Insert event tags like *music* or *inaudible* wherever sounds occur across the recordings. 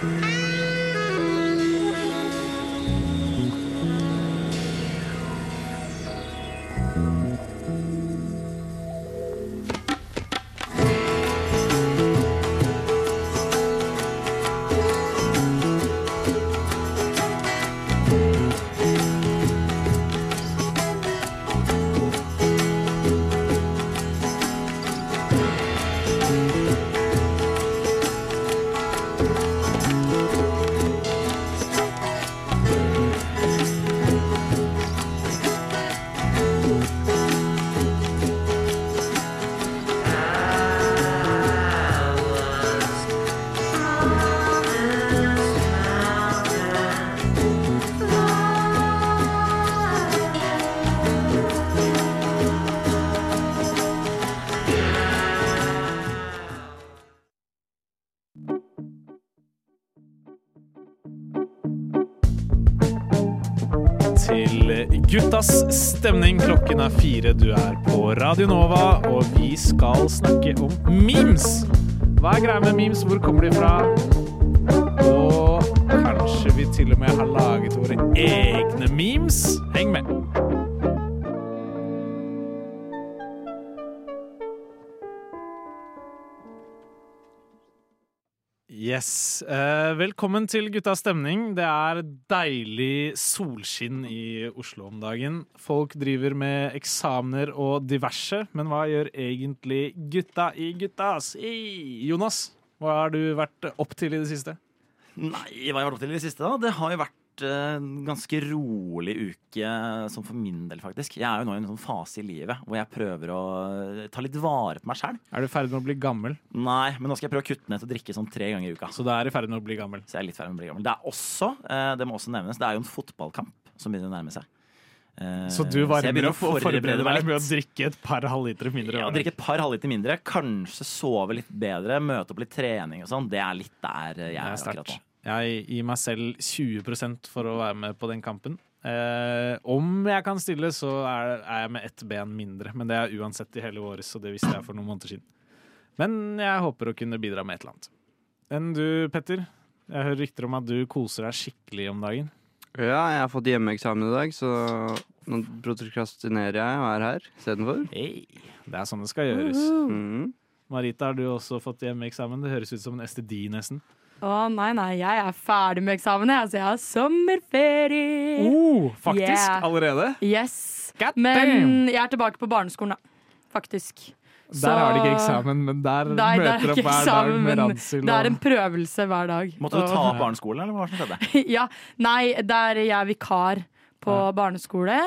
til Guttas stemning. Klokken er fire, du er på Radio Nova, og vi skal snakke om memes. Hva er greia med memes? Hvor kommer de fra? Og kanskje vi til og med har laget våre egne memes? Yes. Eh, velkommen til Guttas stemning. Det er deilig solskinn i Oslo om dagen. Folk driver med eksamener og diverse, men hva gjør egentlig gutta i Guttas? I Jonas, hva har du vært opp til i det siste? Nei, hva har jeg vært opp til i det siste, da? Det har jo vært eh, en ganske rolig uke, sånn for min del, faktisk. Jeg er jo nå i en sånn fase i livet hvor jeg prøver å ta litt vare på meg sjæl. Er du i ferd med å bli gammel? Nei, men nå skal jeg prøve å kutte ned til å drikke sånn tre ganger i uka. Så du er i ferd med å bli gammel? Så jeg er litt ferdig med å bli gammel. Det er også, eh, det må også nevnes, det er jo en fotballkamp som begynner å nærme seg. Eh, Så du var jeg med begynner å forberede deg med å drikke et par halvliter mindre? Ja, drikke et par halvliter mindre, kanskje sove litt bedre, møte opp litt trening og sånn. Det er litt der jeg er akkurat nå. Jeg gir meg selv 20% for å være med på den kampen. Eh, om jeg kan stille, så er, er jeg med ett ben mindre. Men det er uansett i hele året, så det visste jeg for noen måneder siden. Men jeg håper å kunne bidra med et eller annet. Enn du, Petter? Jeg hører rykter om at du koser deg skikkelig om dagen. Ja, jeg har fått hjemmeeksamen i dag, så nå protokrastinerer jeg og er her istedenfor. Hey. Det er sånn det skal gjøres. Mm. Marita, har du også fått hjemmeeksamen? Det høres ut som en STD, nesten. Å nei, nei, jeg er ferdig med eksamen, jeg. Altså, jeg har sommerferie. Oh, faktisk? Yeah. Allerede? Yes. God Men damn! jeg er tilbake på barneskolen, da. Faktisk. Der har de ikke eksamen, men der Nei, er møter opp hver dag med men ransel. Det er en prøvelse hver dag. Måtte du ta opp barneskolen, eller hva som skjedde? *laughs* ja, Nei, der jeg er vikar på Ja. barneskole.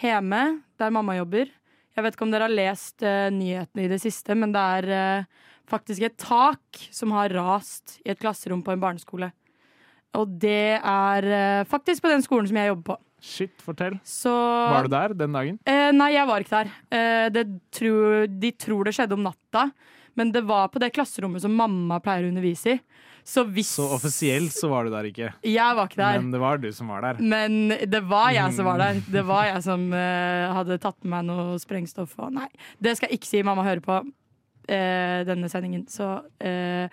Hjemme, der mamma jobber. Jeg vet ikke om dere har lest uh, nyhetene i det siste, men det er eh, faktisk et tak som har rast i et klasserom på en barneskole. Og det er eh, faktisk på den skolen som jeg jobber på. Shit, fortell. Så Var du der den dagen? Eh, nei, jeg var ikke der. Eh, det tror, de tror det skjedde om natta, men det var på det klasserommet som mamma pleier å undervise i. Så hvis Så offisielt så var du der ikke. Jeg var ikke der. Men det var du som var der. Men det var jeg som var der. Det var *laughs* jeg som eh, hadde tatt med meg noe sprengstoff. Og nei, det skal jeg ikke si. Mamma hører på eh, denne sendingen. Så eh,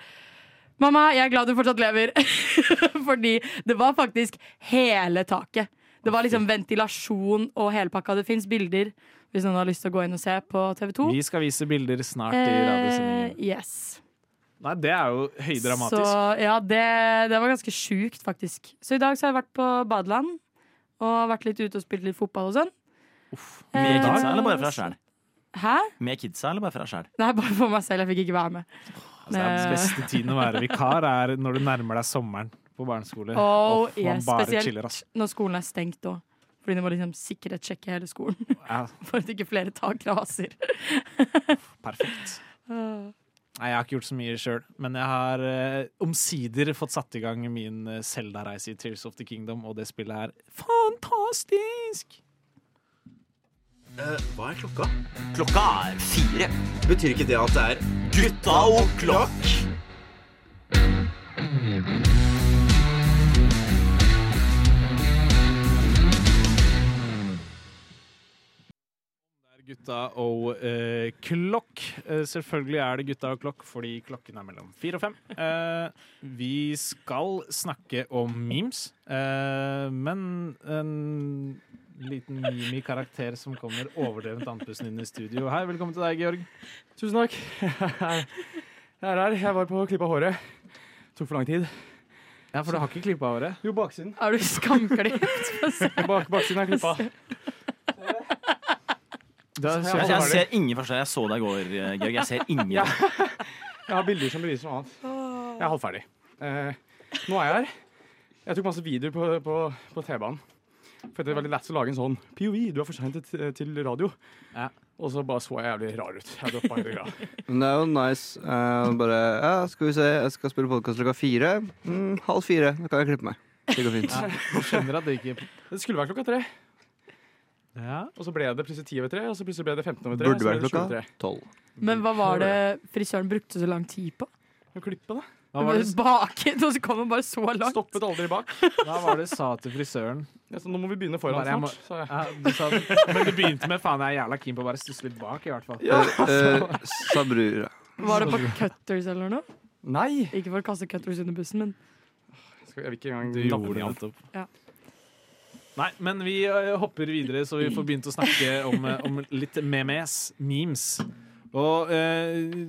Mamma, jeg er glad du fortsatt lever. *laughs* Fordi det var faktisk hele taket. Det var liksom ventilasjon og helpakka. Det fins bilder hvis noen har lyst til å gå inn og se på TV2. Vi skal vise bilder snart i radiosendingen. Eh, yes. Nei, det er jo høydramatisk. Så ja, det, det var ganske sjukt, faktisk. Så i dag så har jeg vært på badeland og vært litt ute og spilt litt fotball og sånn. Med Eh, kidsa, eller bare fra sjæl? Hæ? Med kidsa, eller bare for deg sjæl? Nei, bare for meg selv. Jeg fikk ikke være med. Altså, den beste tiden å være *laughs* vikar er når du nærmer deg sommeren på barneskole. Oh, og man yes, bare spesielt chiller, ass. når skolen er stengt òg. Fordi de må liksom sikkerhetssjekke hele skolen Ja, *laughs* for at ikke flere tak raser. perfekt. *laughs* Nei, Jeg har ikke gjort så mye sjøl, men jeg har eh, omsider fått satt i gang min eh, Zelda-reise i Tears of the Kingdom, og det spillet er fantastisk! Hva er klokka? Klokka er fire. Betyr ikke det at det er Gutta og klokk. Det Gutta og eh, Klokk. Eh, selvfølgelig er det Gutta og Klokk fordi klokken er mellom fire og fem. Eh, vi skal snakke om memes, eh, men en liten mimi-karakter som kommer overdrevent andpusten inn i studio. Hei, velkommen til deg, Georg. Tusen takk. Jeg er her. Jeg var på å klippe av håret. Tok for lang tid. Ja, for du har ikke klippa håret? Jo, baksiden. Er du skamklipt? *laughs* Bak, baksiden er klippa. Jeg, Jeg, jeg ser ingen forskjell. Jeg så deg i går, eh, Georg. Jeg ser ingen. Ja. Jeg har bilder som beviser noe annet. Jeg er halvferdig. Eh, nå er jeg her. Jeg tok masse videoer på, på, på T-banen. For det er veldig lett å lage en sånn POV, du er for sent til, radio. Ja. Og så bare så jeg jævlig rar ut. Jeg droppa hele greia. Men det er jo nice. Uh, bare Ja, skal vi se, jeg skal spille podkast klokka fire. Mm, halv fire. Da kan jeg klippe meg. Det går fint. *laughs* Ja, du skjønner at det ikke Det skulle være klokka tre, Ja. og så ble det plutselig ti over tre, og så plutselig ble det 15 over tre. Burde over klokka tre. tolv. Men hva var det frisøren brukte så lang tid på? Å klippe, da. Hva var, det, Baket, og så kom han bare så langt. Stoppet aldri bak. *laughs* hva var det du sa til frisøren? Ja, så nå må vi begynne foran Bare snart. må- snart. sa jeg. Ja, du sa, men du begynte med faen, jeg er jævla keen på å bare stusse litt bak, i hvert fall. Eh, eh, sa brura. Var det på Cutters eller noe? Nei! Ikke for å kaste Cutters under bussen, men Skal, jeg vil ikke engang Du gjorde det nettopp. Ja. Nei, men vi hopper videre, så vi får begynt å snakke om, om litt memes. Memes. Og eh,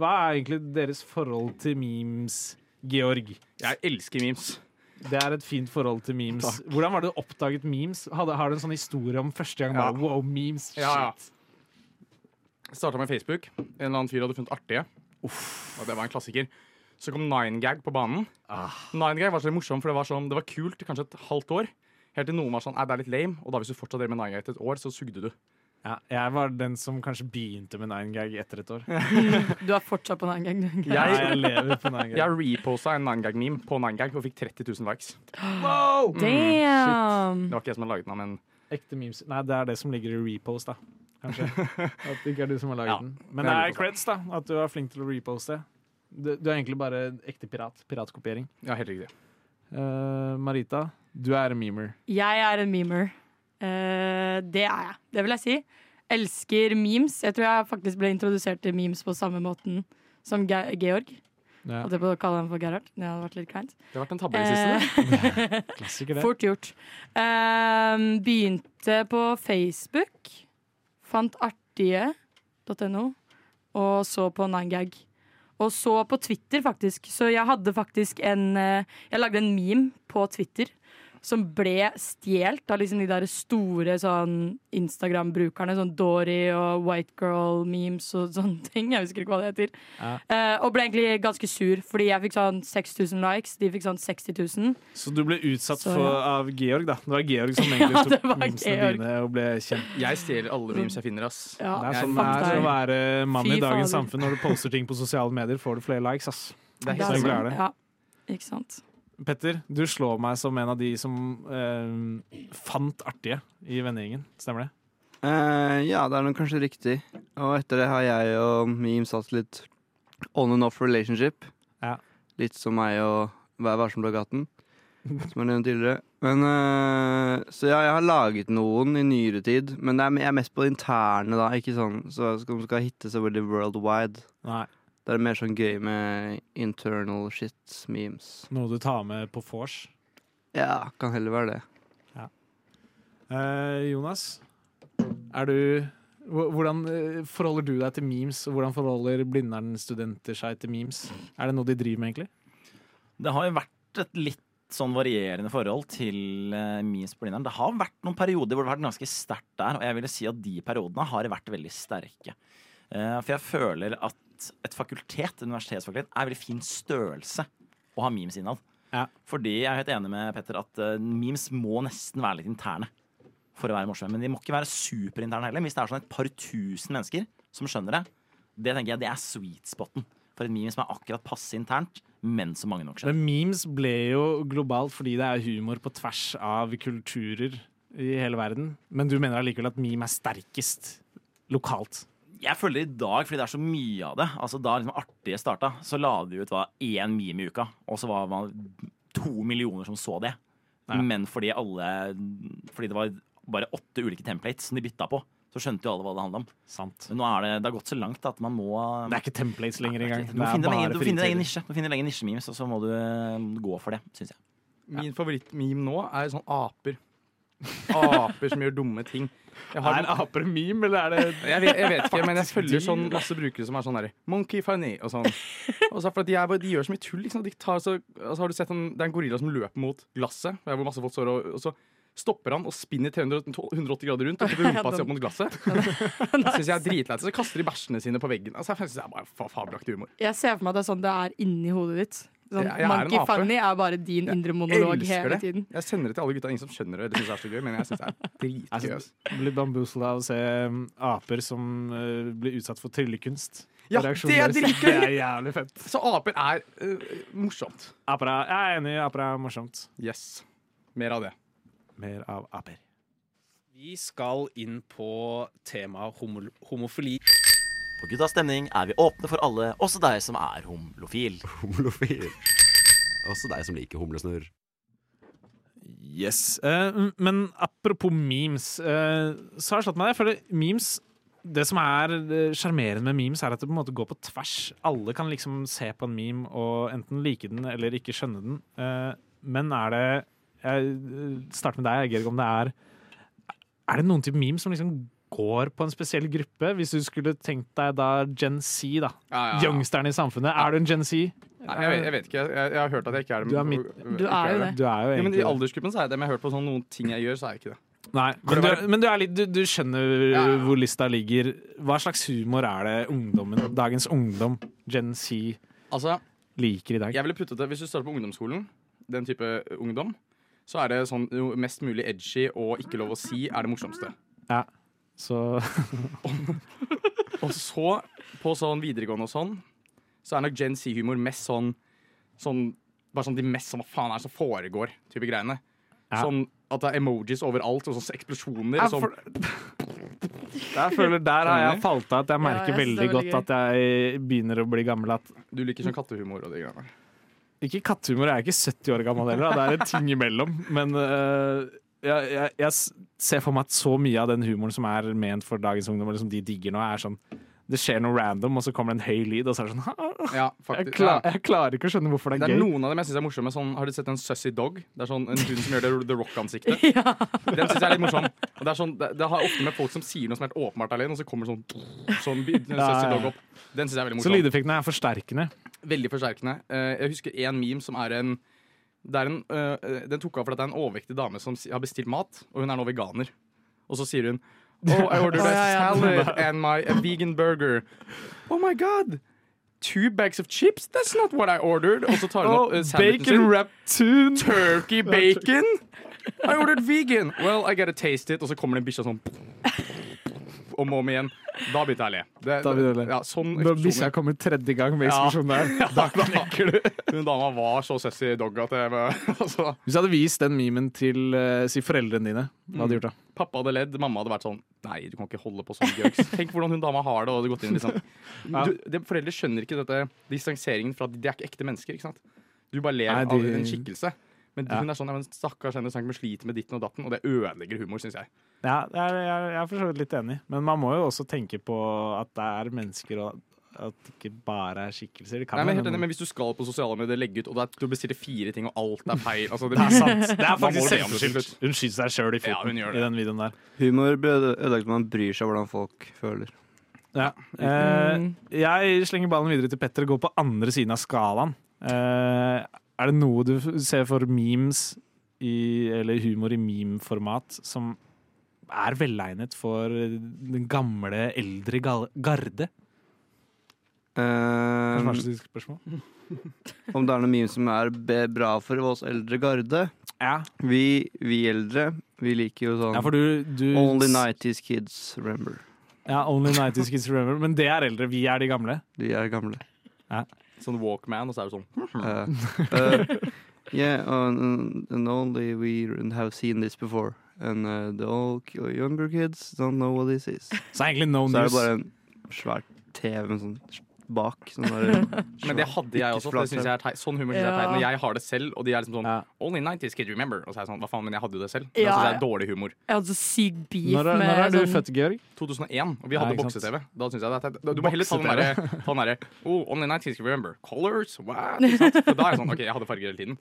hva er egentlig deres forhold til memes, Georg? Jeg elsker memes. Det er et fint forhold til memes. Takk. Hvordan var det du oppdaget memes? Hadde, har du en sånn historie om første gang Ja. bare, wow, memes? Ja, ja. Shit. Starta med Facebook. En eller annen fyr hadde funnet artige. Uff. Og det var en klassiker. Så kom 9gag på banen. Ah. 9gag var så morsom, for det var, sånn, det var kult kanskje et halvt år. Helt til noen var sånn det er litt lame. Og da hvis du fortsatt drev med 9gag et år, så sugde du. Ja, jeg var den som kanskje begynte med nine gag etter et år. *laughs* du er fortsatt på nine gag? Jeg, jeg lever på nine gag. Jeg reposta en nine gag-meme på nine gag og fikk 30 000 likes. Wow! Damn! Det var ikke jeg som hadde laget den, men Ekte memes. Nei, det er det som ligger i repost, da. Kanskje. *laughs* At det ikke er du som har laget Ja, den. Men det er er creds, da. At du er flink til å reposte. Du, du er egentlig bare ekte pirat. Piratkopiering. ja, helt riktig. Uh, Marita, du er en memer. Jeg er en memer. Eh, det er jeg. Det vil jeg si. Elsker memes. Jeg tror jeg faktisk ble introdusert til memes på samme måten som Ge Georg. Ja. At jeg å kalle ham for Gerhard. Det hadde vært litt kleint. Det har vært en tabbe i siste. Eh, *laughs* Klassiker, det. Fort gjort. Eh, begynte på Facebook. Fant artige.no. Og så på 9gag. Og så på Twitter, faktisk. Så jeg hadde faktisk en eh, Jeg lagde en meme på Twitter som ble stjålet av liksom de der store sånn Instagram-brukerne. Sånn Dory og White Girl-memes og sånne ting. Jeg husker ikke hva det heter. Ja. Uh, og ble egentlig ganske sur, fordi jeg fikk sånn 6000 likes. De fikk sånn 60 000. Så du ble utsatt Så, for, av Georg, da. Det var Georg som *laughs* egentlig Ja, tok memesene Georg. dine og ble kjent. Jeg stjeler alle memes jeg finner, ass. Ja, Det er sånn det er å være mann i dagens fader. samfunn. Når du poster ting på sosiale medier, får du flere likes, ass. Det er Det så er det. Ja, ikke sant. Petter, du slår meg som en av de som eh, fant artige i vennegjengen. Stemmer det? Eh, ja, det er nok kanskje riktig. Og etter det har jeg og Meme satt litt on and off relationship. Ja. Litt som meg og Vær varsom-plakaten, som jeg nevnte tidligere. Men eh, Så ja, jeg har laget noen i nyere tid, men det er, jeg er mest på det interne, da. Ikke sånn så man skal hitte så veldig worldwide. Nei. Det er mer sånn gøy med internal shit, memes. Noe du tar med på vors. Ja, kan heller være det. Eh, Jonas, er du Hvordan eh, forholder du deg til memes, og hvordan forholder Blindern-studenter seg til memes? Er det noe de driver med, egentlig? Det har jo vært et litt sånn varierende forhold til uh, memes på Blindern. Det har vært noen perioder hvor det har vært ganske sterkt der, og jeg ville si at de periodene har vært veldig sterke. Eh, for jeg føler at et fakultet, et universitetsfakultet, er en veldig fin størrelse å ha memes innad. Ja. Fordi jeg er helt enig med Petter at uh, memes må nesten være litt interne for å være morsomme. Men de må ikke være superinterne heller. Hvis det er sånn et par tusen mennesker som skjønner det, det tenker jeg det er sweet spoten for et meme som er akkurat passe internt, men som mange nok skjønner. Men memes ble jo globalt fordi det er humor på tvers av kulturer i hele verden. Men du mener allikevel at meme er sterkest lokalt? Jeg føler i dag, fordi det er så mye av det Altså Da liksom Artige starta, så la de ut hva, én meme i uka. Og så var man to millioner som så det. Ja. Men fordi alle Fordi det var bare åtte ulike templates som de bytta på, så skjønte jo alle hva det handla om. Sant. Men nå er det, det har gått så langt at man må Det er ikke templates lenger engang. Du må finne deg egen- egen nisje. Du finner finne deg egen nisjememes, og så må du eh, gå for det, syns jeg. Min favorittmeme nå er sånn aper. Aper som gjør dumme ting. Jeg, har, Er aper meme, eller er det jeg, vet, jeg vet ikke, men jeg følger sånn masse brukere som er sånn derre Monkey funny og sånn. Og så for at de, er, de gjør så mye tull. Liksom. De tar så, altså, har du sett en, Det er en gorilla som løper mot glasset, hvor masse folk står og, og så stopper han og spinner 300, 180 grader rundt og putter *laughs* rumpa si opp mot glasset. *laughs* *laughs* Det syns jeg er dritleit. Så kaster de bæsjene sine på veggen. Altså, jeg synes det er bare fabelaktig humor. Jeg ser for meg at det er sånn det er inni hodet ditt. Sånn, Jeg- jeg Monkey er Funny er bare din indre monolog hele det. tiden. Jeg sender det til alle gutta. Ingen som skjønner det. Det synes jeg er så gøy, men jeg syns det er *laughs* dritgøy. Blir bamboozla av å se um, aper som uh, blir utsatt for tryllekunst. Ja, det er dritgøy! *laughs* Det er jævlig fett. Så aper er uh, morsomt. Aper er, jeg er enig, aper er morsomt. Yes. Mer av det. Mer av aper. Vi skal inn på temaet homo homofili. På Guttas stemning er vi åpne for alle, også deg som er homlofil. Homlofil. Også deg som liker humlesnurr. Yes. Eh, men apropos memes, eh, så har jeg slått meg det. Jeg memes Det som er sjarmerende med memes, er at det på en måte går på tvers. Alle kan liksom se på en meme og enten like den eller ikke skjønne den. Eh, men er det Jeg eh, starter med deg, Georg, om det er Er det noen type memes som liksom går på en spesiell gruppe? Hvis du skulle tenkt deg da Gen Z, da. Ja, ja, ja. Youngsteren i samfunnet. Er du en Gen Z? Nei, jeg, vet, jeg vet ikke. Jeg, jeg, har hørt at jeg ikke er det. Du er midt- Du er jo det. Du er jo Ja, men egentlig I aldersgruppen så er jeg det, men jeg har hørt på sånn noen ting jeg gjør, så er jeg ikke det. Nei, men du, men du, er litt, du, du skjønner Ja, ja. hvor lista ligger. Hva slags humor er det ungdommen, dagens ungdom, Gen Z, Altså, liker i dag? jeg ville puttet det, Hvis du starter på ungdomsskolen, den type ungdom, så er det sånn jo mest mulig edgy og ikke lov å si er det morsomste. Så Og så, på sånn videregående og sånn, så er nok Gen Z-humor mest sånn, sånn Bare sånn de mest sånn hva faen er det som foregår, type greiene. Ja. Sånn at det er emojis overalt, og sånn eksplosjoner. Ja, og sånn, for- jeg føler Der har jeg falt av. At jeg Ja, merker jeg synes veldig godt at jeg begynner å bli gammel. At du liker sånn kattehumor og de greiene. ikke kattehumor, jeg er ikke 70 år gammel heller. da. Det er en ting imellom. Men øh, jeg, jeg, jeg ser for meg at så mye av den humoren som er ment for dagens ungdom, eller som de digger nå, er sånn Det skjer noe random, og så kommer det en høy lyd, og så er det sånn *laughs* Ja, jeg, klar, jeg klarer ikke å skjønne hvorfor det er gøy. Det er gøy. noen av dem jeg syns er morsomme. Sånn, har du sett en Sussy Dog? Det er sånn en hund som gjør det The Rock-ansiktet. *laughs* Ja. Den syns jeg er litt morsom. Og det, er sånn, det, det har ofte med folk som sier noe som er helt åpenbart alene, og så kommer sånn, sånn *laughs* Ja, Sussy. Dog opp. Den syns jeg er veldig morsom. Så lydeffektene er forsterkende. Veldig forsterkende. Eh, jeg husker en meme som er en det en, eh, Den tok av for at det er en overvektig dame som har bestilt mat, og hun er nå veganer. Og så sier hun Oh, I ordered a salad *laughs* and my a vegan burger. Oh my god! Two bags of chips? That's not what I ordered. Og så tar hun opp uh, sandwichen sin. wrap tune! Turkey bacon? I ordered vegan. Well, I gotta taste it. Og så kommer det en bikkje sånn om og om igjen. Da begynte jeg å le. Det, Da begynte jeg å le. Ja, sånn Når bikkja kommer tredje gang med Ja. der, *laughs* der, da knekker du. *laughs* Hun dama var så sassy dog at jeg *laughs* altså, Hvis jeg hadde vist den memen til uh, si foreldrene dine, hva hadde du gjort da? Pappa hadde ledd, mamma hadde vært sånn Nei, du kan ikke holde på sånn, Bjørks. Tenk hvordan hun dama har det. Og hadde gått inn liksom. Ja. du, det, Foreldre skjønner ikke dette distanseringen fra De er ikke ekte mennesker. ikke sant? Du bare ler Nei, av en skikkelse. Men Ja. hun er sånn ja, men stakkars henne som sliter med ditten og datten, og det ødelegger humor, syns jeg. Ja, jeg, er- jeg, jeg er for så vidt litt enig, men man må jo også tenke på at det er mennesker, og at det ikke bare er skikkelser. Det kan Nei, men, helt enig, men Hvis du skal på sosiale medier legge ut, og det er, du bestiller fire ting, og alt er feil altså, Det er sant. Det er faktisk det selvforskyldt. Hun skyter seg sjøl i Ja, foten gjør i det. den videoen der. Humor blir ødelagt når man bryr seg hvordan folk føler. Ja. Eh, Mm. jeg slenger ballen videre til Petter og går på andre siden av skalaen. Eh, er det noe du ser for memes i, eller humor i meme-format som er velegnet for den gamle, eldre garde? Spørsmål? *laughs* om det er noe meme som er bra for oss eldre garde. Ja, Vi, vi eldre, vi liker jo sånn ja du, du Only 90s kids remember. Ja, Only 90s Kids Remember. Men det er eldre. Vi er de gamle. De er gamle. Sånn Walkman, og så er det sånn Uh, *laughs* uh, yeah, and, and only we have seen this before. And uh, the old younger kids don't know what this is. Så er egentlig no Så er det bare en svær TV med sånn bak. Sånn der, *laughs* Men det hadde jeg også. Det synes jeg er teit. Sånn humor synes jeg er teit. Når jeg har det selv, og de er liksom sånn Ja. Only 90s kid remember. Og så er jeg sånn, hva faen, men jeg hadde jo det selv. Da Ja, synes jeg det er dårlig humor. Jeg hadde så syk beef Når, med når er du sånn født, Georg? 2001, og vi hadde bokse-TV. Da synes jeg det er teit. Du må heller ta den derre der, oh, Only 90s kid remember. Colors, what? Da er jeg sånn, OK, jeg hadde farger hele tiden.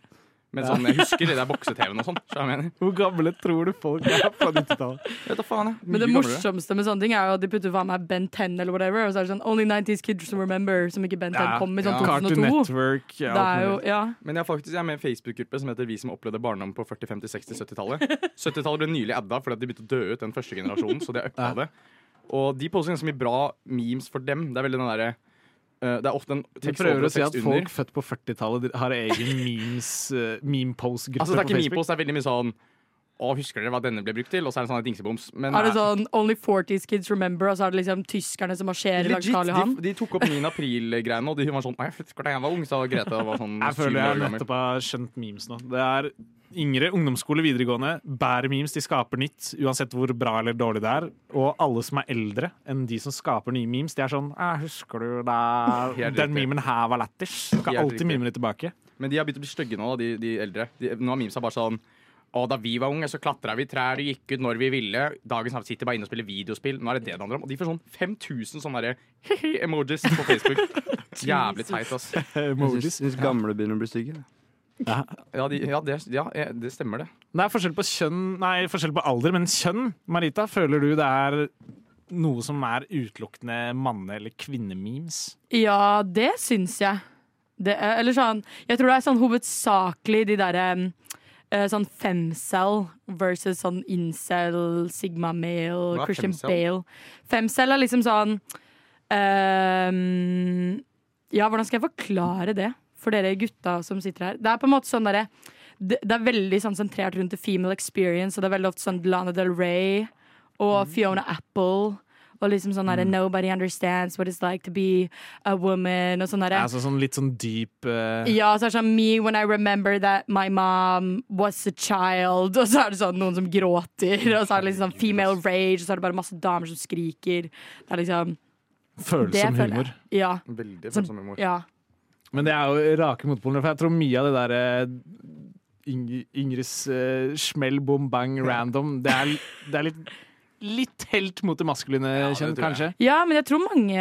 Men sånn, jeg husker det der bokse-TV-en og sånn. Så jeg mener. Hvor gamle tror du folk er fra 90-tallet? *laughs* Vet da faen, jeg. Men det morsomste med sånne ting er jo at de putter faen meg Ben 10 eller whatever, og så er det sånn Only 90s kids remember, som ikke Ben 10 Ja, kom i sånn ja. Cartoon Network. Ja, Det er jo, ja. Men jeg, faktisk, jeg er med i en Facebook-gruppe som heter Vi som opplevde barndom på 40-, 50-, 60-, 70-tallet. 70-tallet ble nylig adda fordi de begynte å dø ut, den første generasjonen. Så de har uppa Ja. det. Og de poster ganske mye bra memes for dem. Det er veldig den derre Det er ofte en tekst prøver over å og si at tekst under. folk født på 40-tallet har egen memes, uh, meme-post-gruppe Altså, det er på ikke Facebook? memepost, det er veldig mye sånn Å, husker dere hva denne ble brukt til? Og så er det sånn dingseboms. Men Er det sånn Only 40s kids remember, og så er det liksom tyskerne som marsjerer langs Karl Johan? de, de tok opp 9. april-greiene, og de var sånn Å, jeg da jeg var ung, sa Grete. og Var sånn Jeg føler jeg nettopp har skjønt memes nå. Det er yngre, ungdomsskole, videregående, bærer memes. De skaper nytt, uansett hvor bra eller dårlig det er. Og alle som er eldre enn de som skaper nye memes, de er sånn «Jeg Husker du da *laughs* den memen her var lættis? Du kan alltid mime det tilbake. Men de har begynt å bli stygge nå, de, de eldre. De, nå er memesa bare sånn å, da vi var unge, så klatra vi i trær og gikk ut når vi ville. Dagens hav sitter bare inne og spiller videospill. Nå er det det det handler om. Og de får sånn 5000 sånne derre *laughs* emojis på Facebook. *laughs* Jævlig teit, ass. Emojis. gamle begynner å bli stygge. Ja, de, ja, det, ja, eh, det stemmer, det. Det er forskjell på kjønn Nei, forskjell på alder, men kjønn. Marita, føler du det er noe som er utelukkende manne- eller kvinnememes? Ja, det syns jeg. Det er, eller sånn Jeg tror det er sånn hovedsakelig de derre eh, sånn femcell versus sånn incel, Sigma male, Hva Christian femcell? Bale. Femcell er liksom sånn um, Ja, hvordan skal jeg forklare det for dere gutta som sitter her? Det er på en måte sånn derre det, det er veldig sånn sentrert rundt the female experience, og det er veldig ofte sånn Lana Del Rey og Fiona Apple. Og liksom sånn derre Nobody understands what it's like to be a woman. Og sånn derre Altså sånn litt sånn dyp uh... ja, så er det sånn Me when I remember that my mom was a child. Og så er det sånn noen som gråter. Og så er det liksom sånn female rage, og så er det bare masse damer som skriker. Det er liksom følsom humor. Ja. Veldig Sånn, følsom humor. ja. Men det er jo rake motpoler, for jeg tror mye av det derre Ing Ingrids uh, smell, bom, bang, random Det er, det er litt, litt helt mot det maskuline Ja, det kjønn, kanskje. ja, men jeg tror mange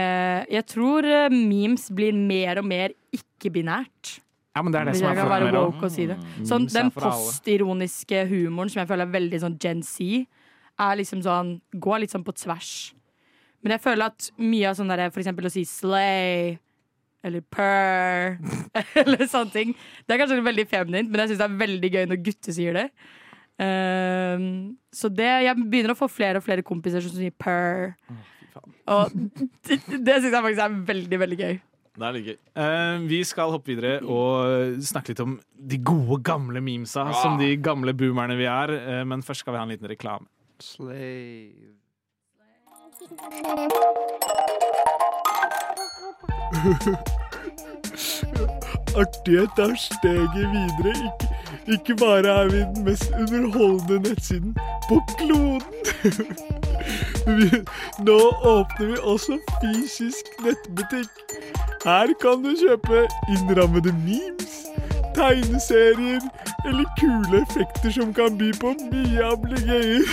Jeg tror eh, memes blir mer og mer ikke-binært. Ja, men det er det Hvis som er kan for woke og si det. Sånn, den postironiske humoren som jeg føler er veldig sånn Gen Z, er liksom sånn Går litt sånn på tvers. Men jeg føler at mye av sånn derre for eksempel å si slay eller purr *laughs* eller sånne ting Det er kanskje veldig feminint, men jeg syns det er veldig gøy når gutter sier det. Um, så det Jeg begynner å få flere og flere kompiser som sier purr. Og *laughs* det, det syns jeg faktisk er veldig, veldig gøy. Det er litt gøy. Uh, vi skal hoppe videre og snakke litt om de gode, gamle memesa, som de gamle boomerne vi er. Uh, men først skal vi ha en liten reklame. Slave. Artighet er steget videre. Ikke, ikke bare er vi den mest underholdende nettsiden på kloden. *laughs* Vi, nå åpner vi også fysisk nettbutikk. Her kan du kjøpe innrammede memes, tegneserier eller kule effekter som kan by på mye ablegøyer.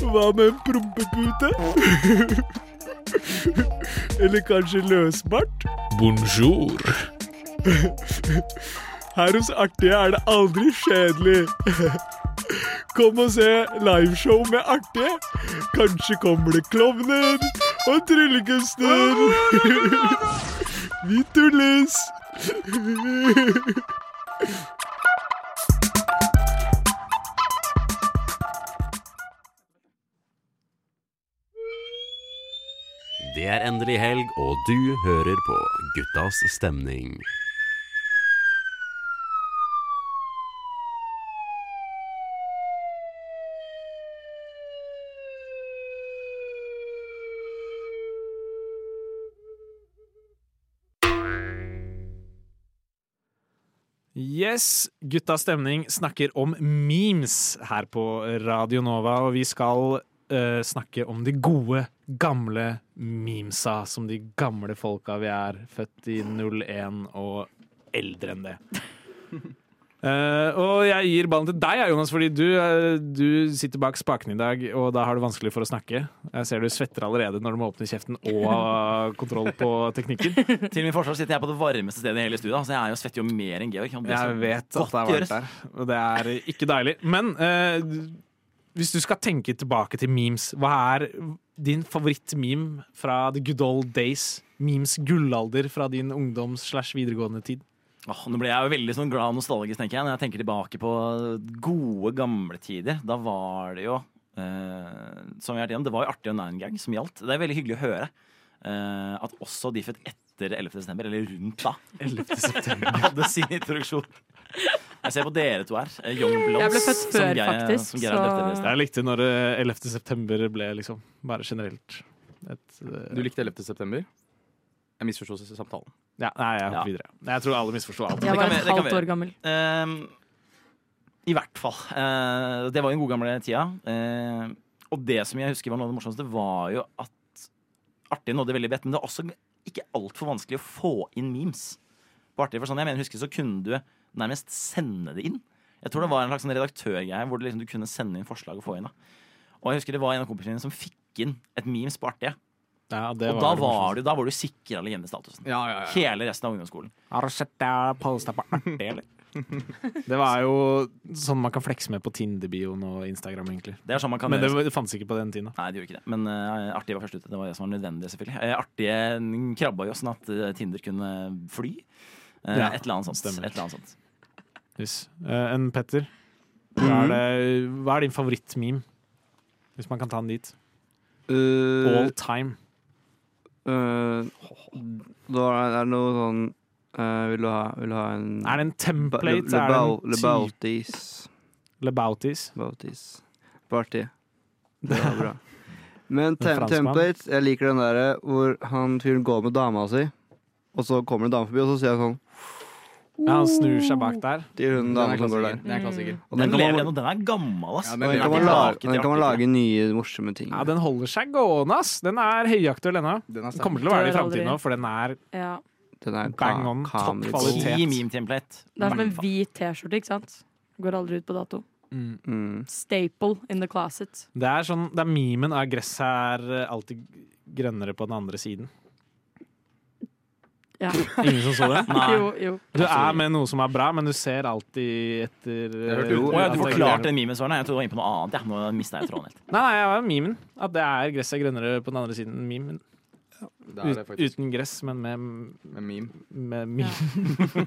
Hva med en prompepute? Eller kanskje løsbart? Bonjour. Her hos Artige er det aldri kjedelig. Kom og se liveshow med Artige. Kanskje kommer det klovner og tryllekunstner. Vi tulles. Det er endelig helg, og du hører på Guttas stemning. Yes, Guttas stemning snakker om memes her på Radio Nova, og vi skal uh, snakke om de gode, gamle memesa som de gamle folka vi er, født i 01 og eldre enn det. *laughs* Eh, og jeg gir ballen til deg, Jonas, fordi du, uh, du sitter bak spaken i dag, og da har du vanskelig for å snakke. Jeg ser du svetter allerede når du må åpne kjeften og ha kontroll på teknikken. *laughs* Til min forsvar sitter jeg på det varmeste stedet i hele studiet. Så jeg jo svetter jo mer enn Georg. Jeg vet at det er varmt der, og det er ikke deilig. Men uh, hvis du skal tenke tilbake til memes, hva er din favorittmeme fra the good old days? Memes gullalder fra din ungdoms- slash videregående tid? Åh, nå ble jeg jo veldig sånn glad og nostalgisk, tenker jeg, når jeg tenker tilbake på gode, gamle tider. Da var det jo eh, som vi har vært igjennom, Det var jo artig og nine gag som gjaldt. Det er veldig hyggelig å høre eh, at også de født etter 11. september, eller rundt da, 11. *laughs* hadde sin introduksjon. Jeg ser på dere to her. eh, Young Bloods. Jeg ble født som før, Geir- faktisk, Som så-. Jeg likte når eh, 11. september ble liksom bare generelt et uh... Du likte 11. september? Jeg misforsto samtalen. Ja, Nei, jeg hopper videre. Jeg tror alle misforsto alt. Jeg var et halvt år gammel. Ehm, I hvert fall. Uh, det var jo den gode gamle tida. Uh, og det som jeg husker var noe av det morsomste, var jo at Artig nådde veldig bredt, men det var også ikke altfor vanskelig å få inn memes. På artig, for sånn, jeg mener, husker så kunne du nærmest sende det inn. Jeg tror det var en slags sånn redaktørgreie hvor det liksom, du kunne sende inn forslag og få inn. Da. Og jeg husker det var en av kompisene mine som fikk inn et memes på artige. Ja, det Og da det var du, da var du sikra legendestatusen. Ja, ja, ja. Hele resten av ungdomsskolen. Har du sett posta på artig, eller? *laughs* Det var jo sånn man kan flekse med på Tinder-bioen og Instagram, egentlig. Det er sånn man kan Men det, det fantes ikke på den tiden. Nei, det gjorde ikke det. Men uh, Artig var først ute. Det var det som var nødvendig, selvfølgelig. Uh, artige krabba jo sånn at eh, Tinder kunne fly. Uh, Ja, et eller annet sånt. stemmer. Et eller annet sånt. Yes. Uh, en Petter, hva er, det, hva er din favorittmeme? Hvis man kan ta den dit. Uh, All time. Uh, da er det noe sånn uh, Vil du ha, vil du ha en Er det en template? Le- er Le Lebautis. Lebautis? Bautis. Party. Det var bra. *laughs* Men En tem templates, jeg liker den derre hvor han fyren går med dama si, og så kommer en dame forbi, og så sier han sånn Ja, han snur seg bak der. De Den er som går klassiker. der. Det er klassiker. Og Den, den lever man, ennå. Den er gammel, ass. Ja, den kan man, lage, den kan man lage nye morsomme ting. Ja, Den holder seg gående, ass! Den er høyaktuell ennå. Den er Den kommer til å være det i framtiden òg, for den er Ja. Den er Bang on, topp kvalitet. Det er som en hvit T-skjorte, ikke sant? Går aldri ut på dato. Mm. Staple in the closet. Det er sånn, det er memen av gresset er alltid grønnere på den andre siden. Ja. *laughs* Ingen som så det? Nei. Jo, jo. Du er med noe som er bra, men du ser alltid etter eh, du. Å ja, du forklarte den memen-svarene. Jeg trodde du var inne på noe annet. Ja. Nå mista jeg tråden helt. Nei, nei, jeg var memen. At det er gresset er grønnere på den andre siden. Er Ut, uten gress, men med, Med meme. med meme. *laughs*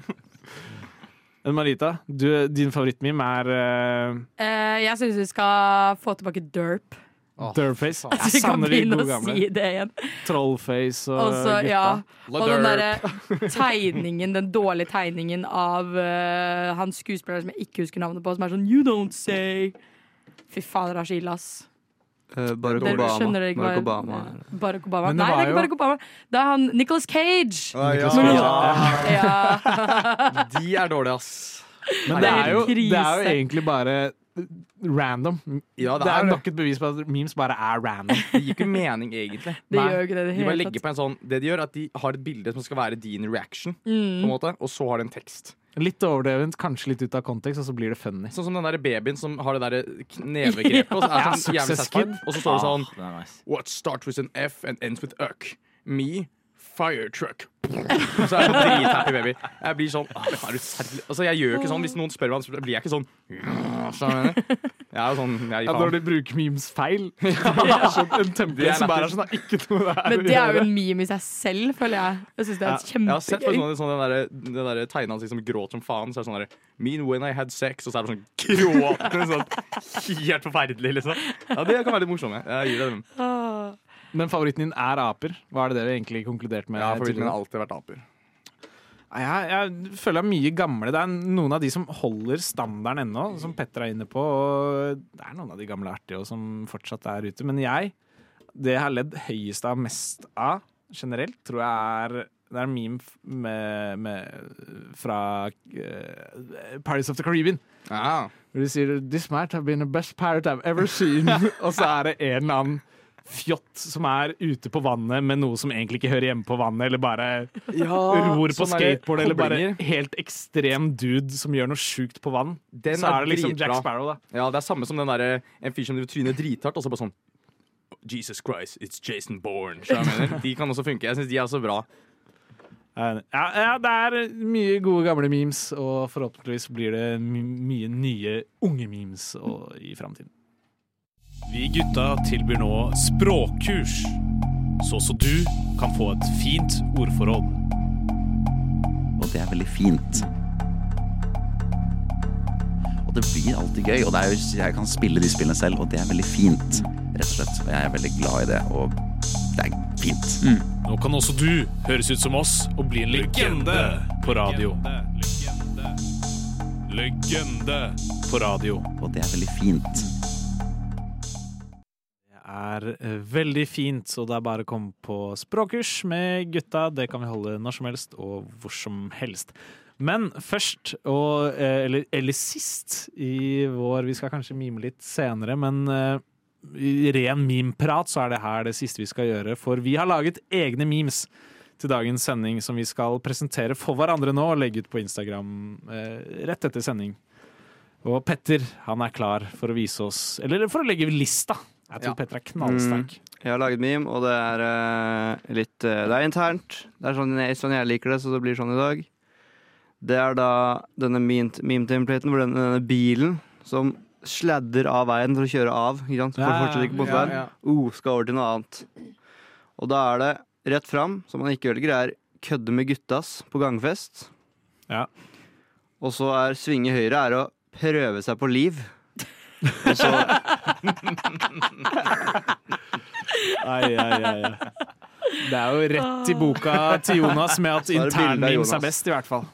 Men Marita, du, din favorittmeme er uh, Eh, jeg syns vi skal få tilbake derp. Faen. Jeg kan savner de gode gamle. si det igjen. Trollface og Også, gutta. ja. Og den derre tegningen, den dårlige tegningen av uh, han skuespilleren som jeg ikke husker navnet på, som er sånn You don't say. Fy faen, det er så ille, ass. Uh, Barack Obama. ikke Barack Obama. Barack Obama. Det Nei, det er ikke Barack Obama. Det er han Nicholas Cage. Ah, ja. Cage. *laughs* Ja. De er dårlige, ass. Men Det det er, jo, det er jo egentlig bare random. Ja, det, er nok et bevis på at memes bare er random. *laughs* Det gir ikke mening, egentlig. Det gjør ikke det det De bare legger på en sånn Det de gjør, er at de har et bilde som skal være din reaction, på en Mm. måte, og så har det en tekst. Litt overdrevent, kanskje litt ut av kontekst, og så blir det funny. Sånn som den der babyen som har det der nevegrepet, og så er sånn Ja, jævlig satisfied, og så står det sånn Ah, nice. What starts with an F and ends with uck? Me, fire truck. *laughs* Så er jeg drithappy baby. Jeg blir sånn «Ah, er du? Altså, jeg gjør ikke sånn Hvis noen spør meg, så blir jeg ikke sånn Skjønner du? jeg er jo sånn jeg Ja, når faen. de bruker memes feil. *laughs* Det er sånn en template som bare er sånn, det er ikke noe der Men det er jo en meme i seg selv, føler jeg. Jeg synes det er kjempegøy. Jeg har sett sånn, sånn den der, den der tegna ansikt som gråter som faen. Så er det sånn der Mean when I had sex, og så er det sånn gråtende sånn *laughs* Helt forferdelig, liksom. Ja, Det kan være litt morsomt. Jeg gir det dem. Men favoritten din er aper. Hva er det det vi egentlig konkluderte med? Ja, favoritten min har alltid vært aper. Jeg, jeg føler er mye gamle. Det er noen av de som holder standarden ennå, som Petter er inne på. Og det er noen av de gamle artige som fortsatt er ute. Men jeg, det jeg har ledd høyest av mest av generelt, tror jeg er Det er en meme med, med, fra uh, Pirates of the Caribbean. Hvor ah. de sier 'This might have been the best pirate I've ever seen'. *laughs* og så er det en eller annen fjott som er ute på vannet med noe som egentlig ikke hører hjemme på vannet, eller bare ror på skateboard, eller bare helt ekstrem dude som gjør noe sjukt på vann. Den så er det liksom dritbra. Jack Sparrow, da. Ja, det er samme som den der, en fyr som driver tryner drithardt, og så bare sånn Jesus Christ, it's Jason Bourne. De kan også funke. Jeg syns de er så bra. Ja, ja, det er mye gode gamle memes, og forhåpentligvis blir det my mye nye unge memes i framtiden. Vi gutta tilbyr nå språkkurs, så også du kan få et fint ordforråd. Og det er veldig fint. Og det blir alltid gøy, og det er jo, jeg kan spille de spillene selv, og det er veldig fint, rett og slett. Og jeg er veldig glad i det, og det er fint. Nå kan også du høres ut som oss og bli en legende på radio. Legende på radio. Og det er veldig fint. Er eh, veldig fint, så det er bare å komme på språkkurs med gutta. Det kan vi holde når som helst og hvor som helst. Men først, og, eh, eller, eller sist i vår Vi skal kanskje mime litt senere, men eh, i ren memeprat så er det her det siste vi skal gjøre. For vi har laget egne memes til dagens sending som vi skal presentere for hverandre nå og legge ut på Instagram eh, rett etter sending. Og Petter han er klar for å vise oss Eller for å legge lista. Jeg tror Ja. Petter er knallsterk. Jeg har laget meme, og det er uh, litt uh, Det er internt. Det er sånn jeg, sånn jeg liker det, så det blir sånn i dag. Det er da denne meme- meme-templaten hvor denne, denne bilen som sladder av veien for å kjøre av. Ikke sant? For Ja, fortsetter ikke på ja, motorveien. ja. uh, skal over til noe annet. Og da er det rett fram, som man ikke velger, er kødde med guttas på gangfest. Ja. Og så er svinge høyre er å prøve seg på liv. Og så Ai, ai, ai, ai. Det er jo rett i boka til Jonas med at er det bilde av internmemes Jonas. er best, i hvert fall.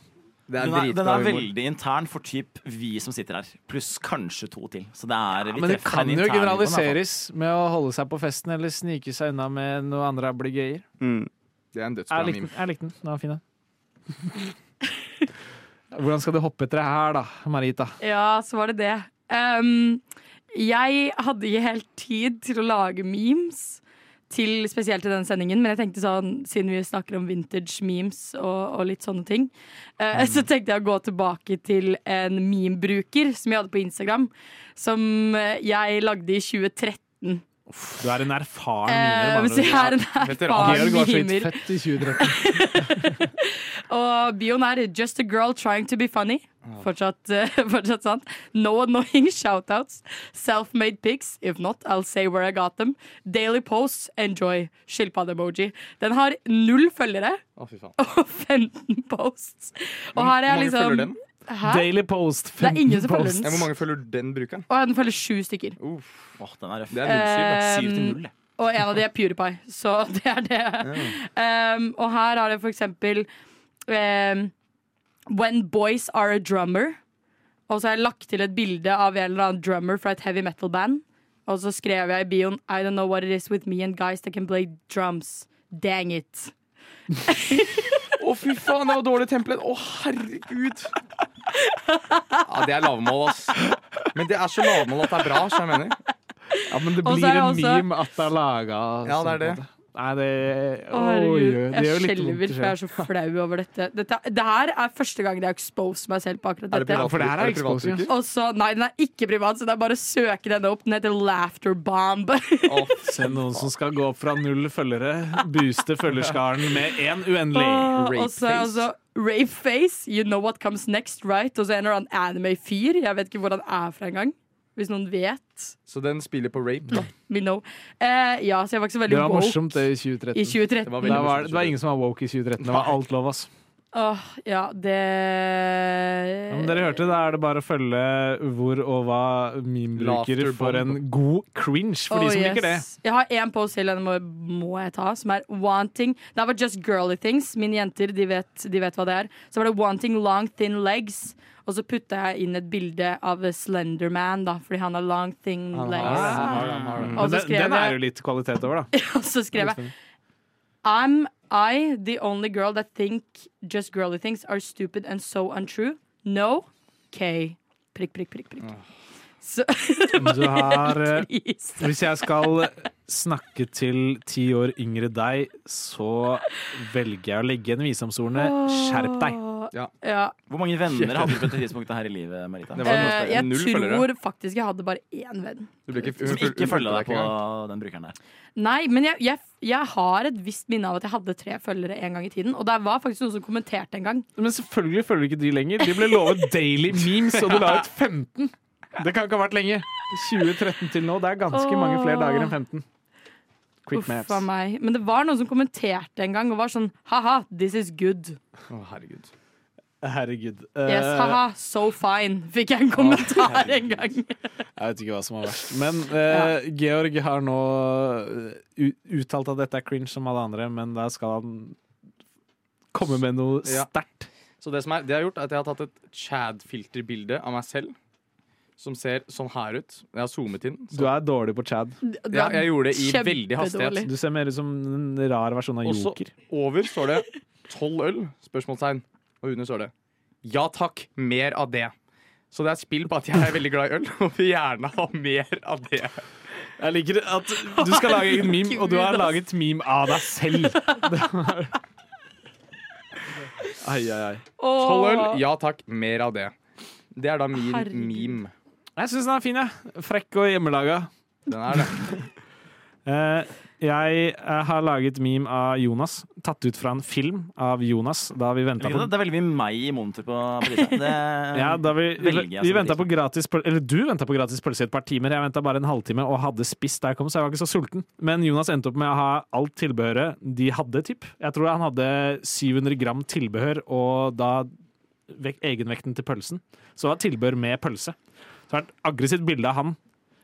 Det er Den er, den dritbra er humor. veldig intern for typ vi som sitter her, pluss kanskje to til. Så det er, vi Men det treffer kan den jo interne nivåen, i hvert fall. generaliseres med å holde seg på festen eller snike seg unna med noe andre ablegøyer. mm. Det er en dødsbra Jeg likte meme. Jeg likte den. Den var fin, den. *laughs* Hvordan skal du hoppe etter det her, da, Marita? Ja, så var det det. Um, jeg hadde ikke helt tid til å lage memes, til, spesielt til denne sendingen, men jeg tenkte sånn, siden vi snakker om vintage memes og, og litt sånne ting, eh, så tenkte jeg å gå tilbake til en meme-bruker som jeg hadde på Instagram, som eh, jeg lagde i 2013. Du er en erfaren Eh, mimer. så jeg er en Georg var så erfaren vidt mimer. fett i 2013. *laughs* Og bioen er 'Just a girl trying to be funny'. Fortsatt, uh, *laughs* fortsatt sant. No annoying *laughs* shoutouts. Self-made pics. If not, I'll say where I got them. Daily posts. Enjoy. Skilpadde-emoji. Den har null følgere Å, fy faen. og 15 posts. Og her er Hvor mange følger liksom den? Hæ? Daily Post. Det er ingen som følger den. Ja, hvor mange følger den brukeren? Og den følger sju stykker. Uff, Åh, den er røff. det er 07. da. Til Um, Og en av de er PewDiePie, så *laughs* det er det. Um, og her har det for eksempel um, When boys are a drummer. Og så har jeg lagt til et bilde av en eller annen drummer fra et heavy metal band. Og så skrev jeg i bioen I don't know what it is with me and guys that can play drums. Dang it. Å, fy faen, det var dårlig templet. Å, herregud. Ja, det er lavmål, ass. Men det er så lavmål at det er bra. Så jeg mener. Ja, men det blir også, en også- meme at det er laga. Ja, det er det. Nei, det Å, det gjør Jeg litt vondt skjelver, for jeg er så flau over dette. dette. Det her er første gang jeg har exposed meg selv på akkurat Er det dette. privat, for det her er er exposing? Nei, den er ikke privat, så det er bare å søke denne opp. Den heter Laughter Bomb. Oh, *laughs* Se noen som skal gå opp fra null følgere, booste følgerskaren med én uendelig. Oh, Rape så face. Rape face, you know what comes next, right? Og så en eller annen anime-fyr. Jeg vet ikke hvor han er fra engang. Hvis noen vet. Så den spiller på rape? da. *laughs* Me know. Eh, ja, så jeg var ikke så veldig woke. Det var woke morsomt, det, i 2013. i 2013. Det var det var, det var ingen som var woke i 2013. Det var alt lov, ass. Åh, ja, det Om dere hørte, da er det bare å følge hvor og hva meme bruker for en god cringe, for de som som liker det. Jeg har én post til, den må, må jeg ta, som er wanting Det var just girly things. Mine jenter de vet, de vet hva det er. Så var det wanting long, thin legs. Og så putta jeg inn et bilde av Slenderman, da, fordi han har long, thin legs. Ah, Men så den, den er jo litt kvalitet over, da. *laughs* Og så skrev jeg I'm I, the only girl that think just girly things are stupid and so untrue. No. K. Prikk, prikk, prikk. prikk. Så Du har *laughs* eh. Hvis jeg skal snakke til ti år yngre deg, så velger jeg å legge igjen visdomsordene 'skjerp deg'. Ja. Ja. Hvor mange venner hadde du på dette tidspunktet her i livet, Marita? Det var Eh, jeg null følgere. tror faktisk jeg hadde bare én venn. Du ble ikke, Som ikke følger deg på ikke den brukeren der. Nei, men jeg, jeg, jeg har et visst minne av at jeg hadde tre følgere en gang i tiden. Og det var faktisk noen som kommenterte en gang. Men selvfølgelig følger ikke de lenger. De ble lovet daily memes, og du la ut 15. Det kan ikke ha vært lenge. 2013 til nå. Det er ganske mange flere dager enn 15. Uffa Uff a meg. Men det var noen som kommenterte en gang og var sånn ha-ha, this is good. Å, herregud. Herregud. Yes, Eh, haha, so fine, fikk jeg en kommentar en gang. Jeg vet ikke hva som var verst. *laughs* Men eh, Georg har nå eh, u- uttalt at dette er cringe som alle andre, men da skal han komme med noe Ja. sterkt. Så det som er, det jeg har gjort, er at jeg har tatt et Chad-filterbilde av meg selv. Som ser sånn her ut. Jeg har zoomet inn. Så, Du er dårlig på Chad. Ja, jeg gjorde det i veldig hastighet. Du ser mer ut som en rar versjon av Også- Joker. Over står det 'tolv øl?' spørsmålstegn. Og under står det 'ja takk, mer av det'. Så det er et spill på at jeg er veldig glad i øl *laughs* og vil gjerne ha mer av det. Jeg liker at du skal lage en meme, og du har laget meme av deg selv. *laughs* Ai, ai, ai. Tolv øl, ja takk, mer av det. Det er da min Herregud. meme. Jeg syns den er fin, jeg. Frekk og hjemmelaga. Den er det. Jeg eh, har laget meme av Jonas. Tatt ut fra en film av Jonas da vi venta på Da velger vi meg i monter på Prisa. *laughs* Det, ja, da vi, vi venta på gratis Eller du venta på gratis pølse i et par timer. Jeg venta bare en halvtime og hadde spist da jeg kom, så jeg var ikke så sulten. Men Jonas endte opp med å ha alt tilbehøret de hadde, typ. Jeg tror han hadde 700 gram tilbehør og da vek- egenvekten til pølsen. Så var tilbehør med pølse. Så det er et aggressivt bilde av han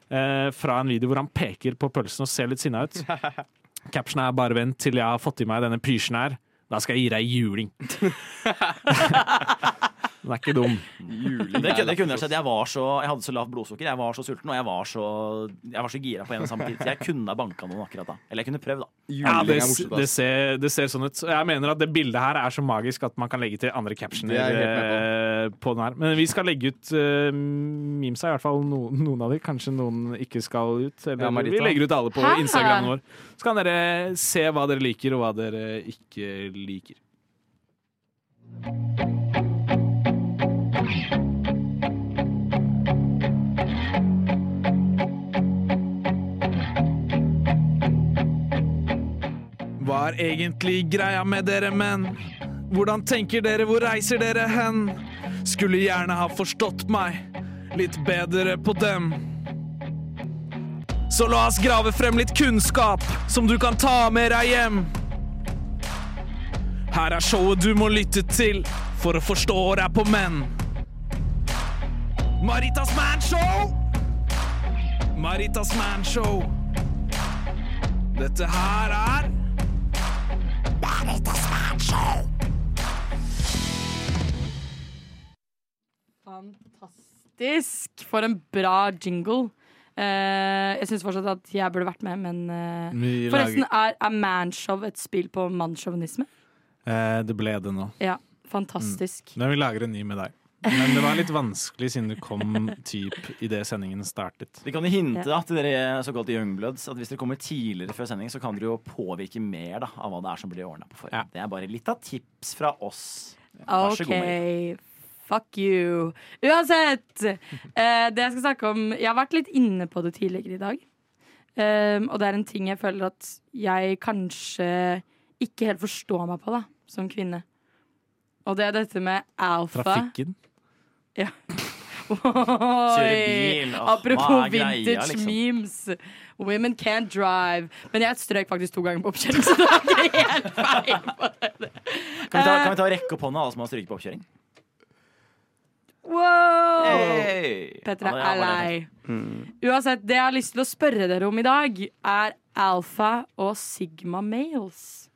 fra en video hvor han peker på pølsen og ser litt sinna ut. *laughs* Captionen er 'bare vent til jeg har fått i meg denne pysjen her'. Da skal jeg gi deg juling. *laughs* Den er ikke dum. det, det kunne jeg sett. Jeg, var så, jeg hadde så lavt blodsukker, jeg var så sulten, og jeg var så, jeg var så gira på en og samme tid. Så jeg kunne ha banka noen akkurat da. Eller jeg kunne prøvd, da. Ja, det, det, ser, det ser sånn ut. Jeg mener at det bildet her er så magisk at man kan legge til andre captioner er med eh, på den her. Men vi skal legge ut uh, memesa, i hvert fall no, noen av de. Kanskje noen ikke skal ut. Eller Ja, vi legger ut alle på? Instagramen vår. Så kan dere se hva dere liker, og hva dere ikke liker. Hva er egentlig greia med dere menn? Hvordan tenker dere, hvor reiser dere hen? Skulle gjerne ha forstått meg litt bedre på dem. Så la oss grave frem litt kunnskap som du kan ta med deg hjem. Her er showet du må lytte til for å forstå deg på menn. Maritas Manshow! Maritas Manshow. Dette her er Fantastisk. For en bra jingle. Eh, jeg syns fortsatt at jeg burde vært med, men eh, Forresten, er, er Manshow et spill på mannssjåvinisme? Eh, det ble det nå. Ja. Fantastisk. Men vi lager en ny med deg. Men det var litt vanskelig siden du kom typ idet sendingen startet. Vi kan jo hinte da, til dere såkalte youngbloods at hvis dere kommer tidligere før sending, så kan dere jo påvirke mer da, av hva det er som blir ordna på forhånd. Ja. Det er bare litt av tips fra oss. Vær så god, Marita. Fuck you. Uansett. eh, det jeg skal snakke om Jeg har vært litt inne på det tidligere i dag. Um, og det er en ting jeg føler at jeg kanskje ikke helt forstår meg på, da, som kvinne. Og det er dette med alfa. Trafikken. *laughs* Kjøre bil. Oh, Apropos er greia, vintage liksom? memes. Women can't drive. Men jeg strøk faktisk to ganger på oppkjøring, *laughs* så det var ikke helt feil. Kan vi, ta, kan vi ta og rekke opp hånda, alle som har stryket på oppkjøring? Wow! Hey! Petra Ja, er lei. Uansett, det jeg har lyst til å spørre dere om i dag, er alfa og sigma males.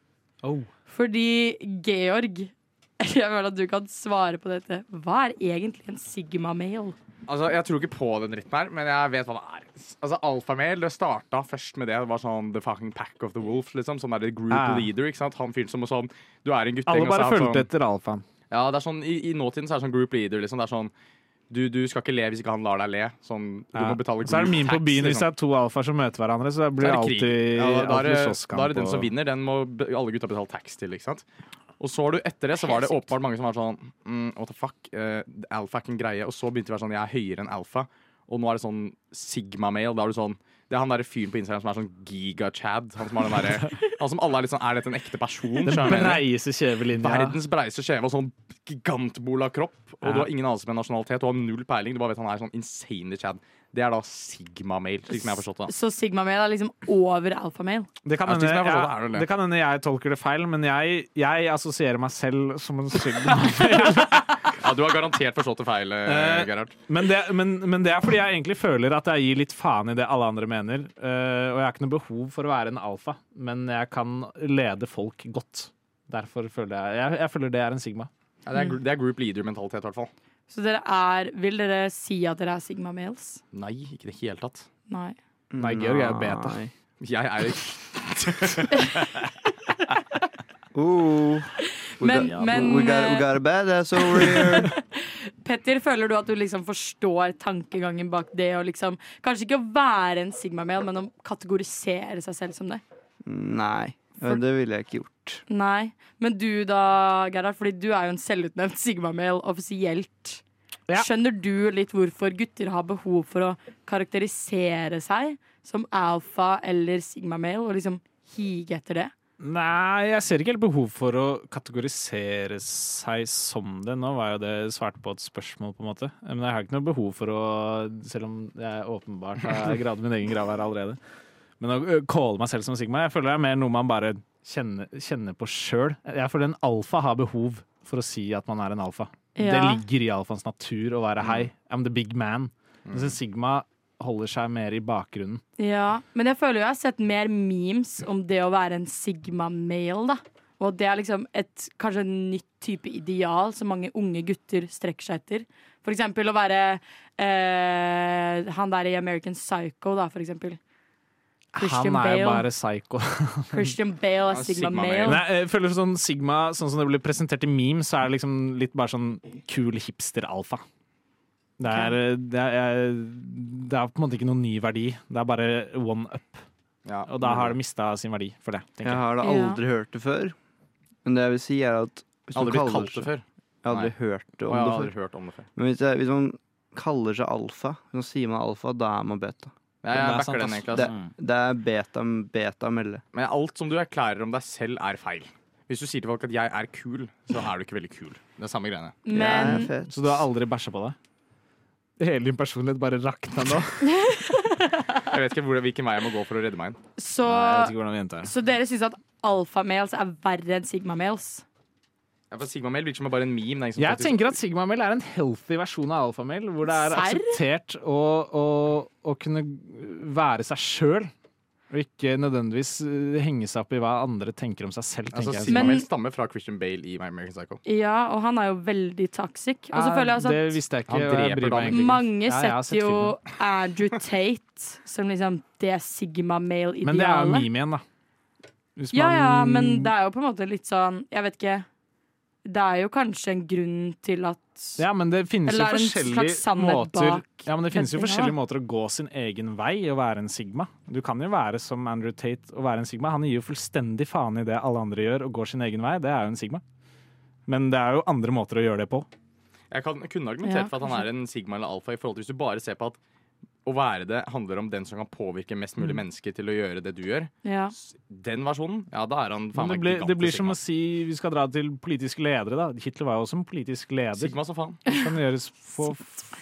Oh. Fordi Georg *laughs* Jeg føler at du kan svare på dette. Hva er egentlig en sigma-mail? Altså, Jeg tror ikke på den dritten her, men jeg vet hva det er. Altså, Alfamail det starta først med det. Det var sånn The fucking pack of the wolf. liksom Sånn der group Ja. leader. ikke sant? Han fyren som var sånn Du er en guttegjeng Alle bare fulgte sånn, etter alfaen. Ja, det er sånn, i, I nåtiden så er det sånn group leader. liksom Det er sånn du, du skal ikke le hvis ikke han lar deg le. Sånn, du Ja. må betale Så er det min på byen byen hvis liksom. det er to alfaer som møter hverandre. Så det blir så det alltid. Ja, da, da, er alltid slåsskamp. da er det den som vinner. Den må alle gutta betale tax til. ikke sant? Og så var du etter det, så var det åpenbart mange som var sånn mm, What the fuck? Uh, alfa er ikke en greie. Og så begynte det å være sånn Jeg er høyere enn alfa. Og nå er det sånn sigma-mail. Da er du sånn Det er han derre fyren på Instagram som er sånn giga-chad. Han som har den derre *laughs* Han som alle er litt sånn Er dette en ekte person? Den breieste kjevelinja. Verdens breieste kjeve og sånn gigantbola kropp. Og Ja. du har ingen anelse en nasjonalitet. Du har null peiling. Du bare vet han er sånn insanely chad. Det er da sigma-mail, slik som jeg har forstått det. Så Sigma-mail er liksom over-alfa-mail? Det kan, hende, jeg jeg, det kan hende jeg tolker det feil, men jeg, jeg assosierer meg selv som en sigma. *laughs* Ja, Du har garantert forstått det feil, eh, Eh, Gerhard. men, det, men, men det er fordi jeg egentlig føler at jeg gir litt faen i det alle andre mener. Uh, og jeg har ikke noe behov for å være en alfa, men jeg kan lede folk godt. Derfor føler jeg Jeg, jeg føler det er en sigma. Ja, det, er, det er group leader-mentalitet, i hvert fall. Så dere er Vil dere si at dere er sigma-males? Nei, ikke i det hele tatt. Nei. Nei, Georg er jo beta. Nei. Jeg er *laughs* Oh. We Men, got- men we, got, we got a badass over here. Petter, føler du at du liksom forstår tankegangen bak det å liksom Kanskje ikke å være en sigma-mail, men å kategorisere seg selv som det? Nei, For- det ville jeg ikke gjort. Nei. Men du da, Gerhard, fordi du er jo en selvutnevnt Sigma-mail offisielt. Ja. Skjønner du litt hvorfor gutter har behov for å karakterisere seg som alfa eller sigma-male, og liksom hige etter det? Nei, jeg ser ikke helt behov for å kategorisere seg som det. Nå var jo det svart på et spørsmål, på en måte. Men jeg har ikke noe behov for å, selv om jeg åpenbart har *laughs* gravd min egen grav her allerede. Men å ø, calle meg selv som Sigma, jeg føler det er mer noe man bare kjenner, kjenne på sjøl. Ja, for en alfa har behov for å si at man er en alfa. Det ligger i alfas natur å være hei, I'm the big man. Mens en Sigma holder seg mer i bakgrunnen. Ja, men jeg føler jo jeg har sett mer memes om det å være en sigma-male, da. Og det er liksom et kanskje en nytt type ideal som mange unge gutter strekker seg etter. For eksempel å være eh, han der i American Psycho, da, for eksempel. Christian Han er jo Bale. bare psycho. *laughs* Christian Bale er er sigma-male. sigma-male. Nei, jeg føler sånn Sigma, sånn som det blir presentert i memes, så er det liksom litt bare sånn kul hipster-alfa. Det er, det, det er på en måte ikke noen ny verdi. Det er bare one up. Ja. Og da har det mista sin verdi for det. Jeg jeg. har da Ja. aldri hørt det før. Men det jeg vil si, er at hvis Aldri blitt kalt det før. Jeg har aldri hørt det om jeg har det aldri hørt om det før. Men hvis, jeg, hvis man kaller seg alfa, så sier man alfa, da er man beta. Jeg, Det er sant, den egentlig. Det, Altså. det er beta, beta melde. Men alt som du erklærer om deg selv, er feil. Hvis du sier til folk at 'jeg er kul', så er du ikke veldig kul. Det er samme greiene. Jeg er Men fet. Så du har aldri bæsja på deg? Hele din personlighet bare rakna nå? *laughs* Jeg vet ikke hvor, hvilken vei jeg må gå for å redde meg inn. så, Nei, jeg så dere syns at alfa-males er verre enn sigma-males? Ja, for Sigma-mail virker som bare en meme. Det er Jeg faktisk- tenker at Sigma-mail er en healthy versjon av alfamail, hvor det er Serr? akseptert å, å, å kunne være seg sjøl. Og ikke nødvendigvis eh, henge seg opp i hva andre tenker om seg selv. altså, jeg. Men- stammer fra Christian Bale i My American Psycho. Ja, og han er jo veldig toxic. Og så føler jeg også det visste jeg ikke. Jeg bryr meg egentlig. Mange Ja, setter jo Andrew Tate som liksom det sigma-male-idealet. Men det er jo meme igjen, da. Hvis Ja, ja, men det er jo på en måte litt sånn Jeg vet ikke. Det er jo kanskje en grunn til at Ja, men det finnes jo forskjellige måter Ja, men det finnes jo forskjellige måter å gå sin egen vei og være en sigma. Du kan jo være som Andrew Tate og være en sigma. Han gir jo fullstendig faen i det alle andre gjør og går sin egen vei. Det er jo en sigma. Men det er jo andre måter å gjøre det på. Jeg kan, kunne argumentert Ja, for at han er en Sigma eller Alfa i forhold til hvis du bare ser på at å være det handler om den som kan påvirke mest mulig Mm. mennesker til å gjøre det du gjør. Ja. Den versjonen, ja, da er han faen det meg blir, det blir som å si vi skal dra til politiske ledere, da. Hitler var jo også en politisk leder. Sigma som faen. Kan gjøres *laughs* på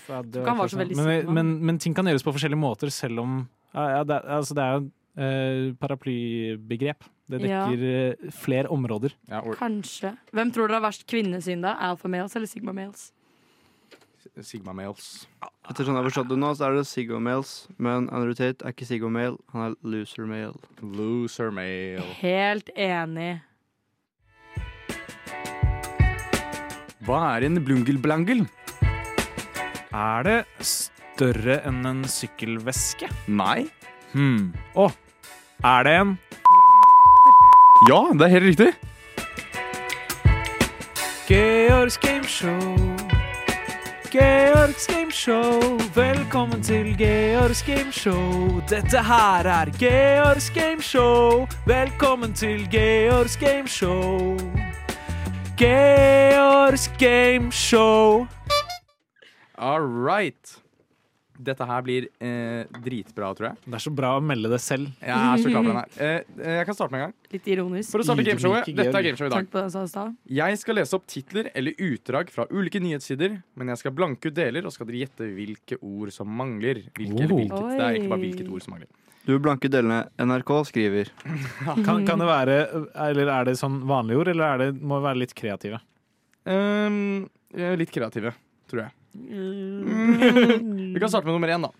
ja, det kan være så veldig sånn. men, men, men ting kan gjøres på forskjellige måter, selv om ja, ja, det, altså, det er jo Uh, paraplybegrep. Det Ja. dekker eh, flere områder. Ja, Kanskje. Hvem tror dere har verst kvinnesyn, da? Alpha-males eller sigma-males? Sigma-males. Etter sånn jeg har forstått det nå, så er det Sigma-males. Men Andrew Tate er ikke Sigma-male, han er loser-male. Loser male. Helt enig. Hva er en blungelblangel? Er det større enn en sykkelveske? Nei. Hm. Å, er det en Ja, det er helt riktig. Georgs gameshow? Georgs gameshow. Velkommen til Georgs gameshow. Dette her er Georgs gameshow. Velkommen til Georgs gameshow. Georgs gameshow. All right. Dette her blir eh, dritbra, tror jeg. Det er så bra å melde det selv. Jeg er så klar for den her. Eh, eh, jeg kan starte med en gang. Litt ironisk. For å starte gameshowet. Dette er gameshowet gameshow i dag. Takk på det jeg sa stad. Jeg skal lese opp titler eller utdrag fra ulike nyhetssider, men jeg skal blanke ut deler, og skal dere gjette hvilke ord som mangler. Hvilke eller Oh. hvilket. Det er ikke bare hvilket ord som mangler. Du blanke delene NRK skriver. *laughs* Kan, kan det være Eller er det sånn vanlige ord, eller er det, må det være litt kreative? Um, eh, litt kreative, tror jeg. Vi kan starte med nummer én, da.